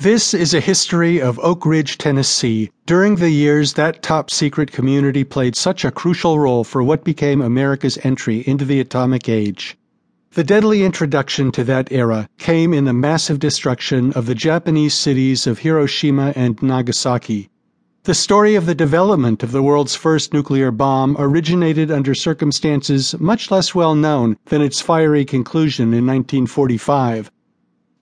This is a history of Oak Ridge, Tennessee, during the years that top secret community played such a crucial role for what became America's entry into the atomic age. The deadly introduction to that era came in the massive destruction of the Japanese cities of Hiroshima and Nagasaki. The story of the development of the world's first nuclear bomb originated under circumstances much less well known than its fiery conclusion in 1945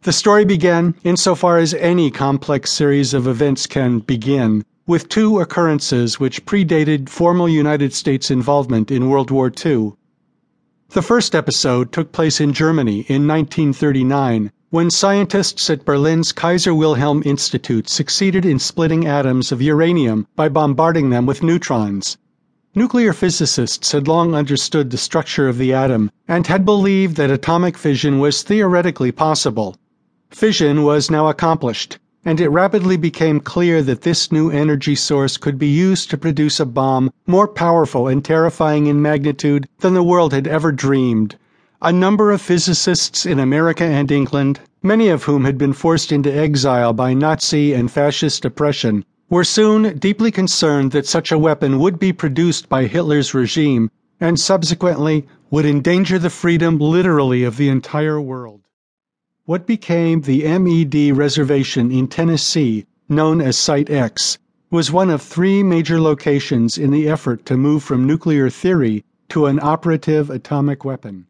the story began, insofar as any complex series of events can begin, with two occurrences which predated formal United States involvement in World War II. The first episode took place in Germany in 1939 when scientists at Berlin's Kaiser Wilhelm Institute succeeded in splitting atoms of uranium by bombarding them with neutrons. Nuclear physicists had long understood the structure of the atom and had believed that atomic fission was theoretically possible. Fission was now accomplished, and it rapidly became clear that this new energy source could be used to produce a bomb more powerful and terrifying in magnitude than the world had ever dreamed. A number of physicists in America and England, many of whom had been forced into exile by Nazi and fascist oppression, were soon deeply concerned that such a weapon would be produced by Hitler's regime and subsequently would endanger the freedom literally of the entire world. What became the MED reservation in Tennessee, known as Site X, was one of three major locations in the effort to move from nuclear theory to an operative atomic weapon.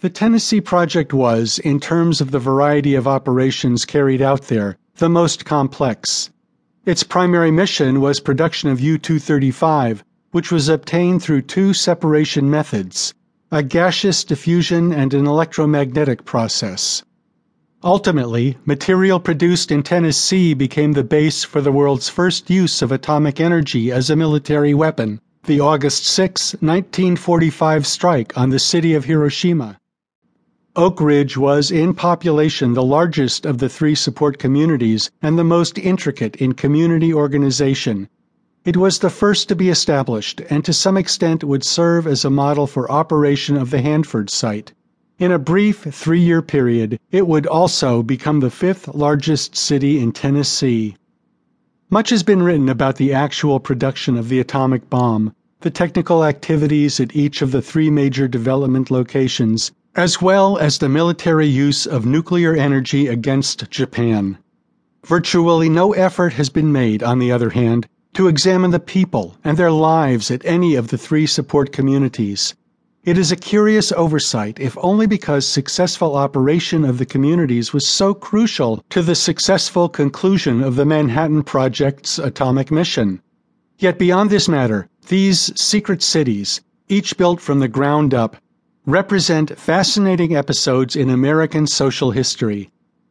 The Tennessee Project was, in terms of the variety of operations carried out there, the most complex. Its primary mission was production of U 235, which was obtained through two separation methods a gaseous diffusion and an electromagnetic process. Ultimately, material produced in Tennessee became the base for the world's first use of atomic energy as a military weapon, the August 6, 1945 strike on the city of Hiroshima. Oak Ridge was in population the largest of the three support communities and the most intricate in community organization. It was the first to be established and to some extent would serve as a model for operation of the Hanford site. In a brief three year period, it would also become the fifth largest city in Tennessee. Much has been written about the actual production of the atomic bomb, the technical activities at each of the three major development locations, as well as the military use of nuclear energy against Japan. Virtually no effort has been made, on the other hand, to examine the people and their lives at any of the three support communities. It is a curious oversight, if only because successful operation of the communities was so crucial to the successful conclusion of the Manhattan Project's atomic mission. Yet beyond this matter, these secret cities, each built from the ground up, represent fascinating episodes in American social history.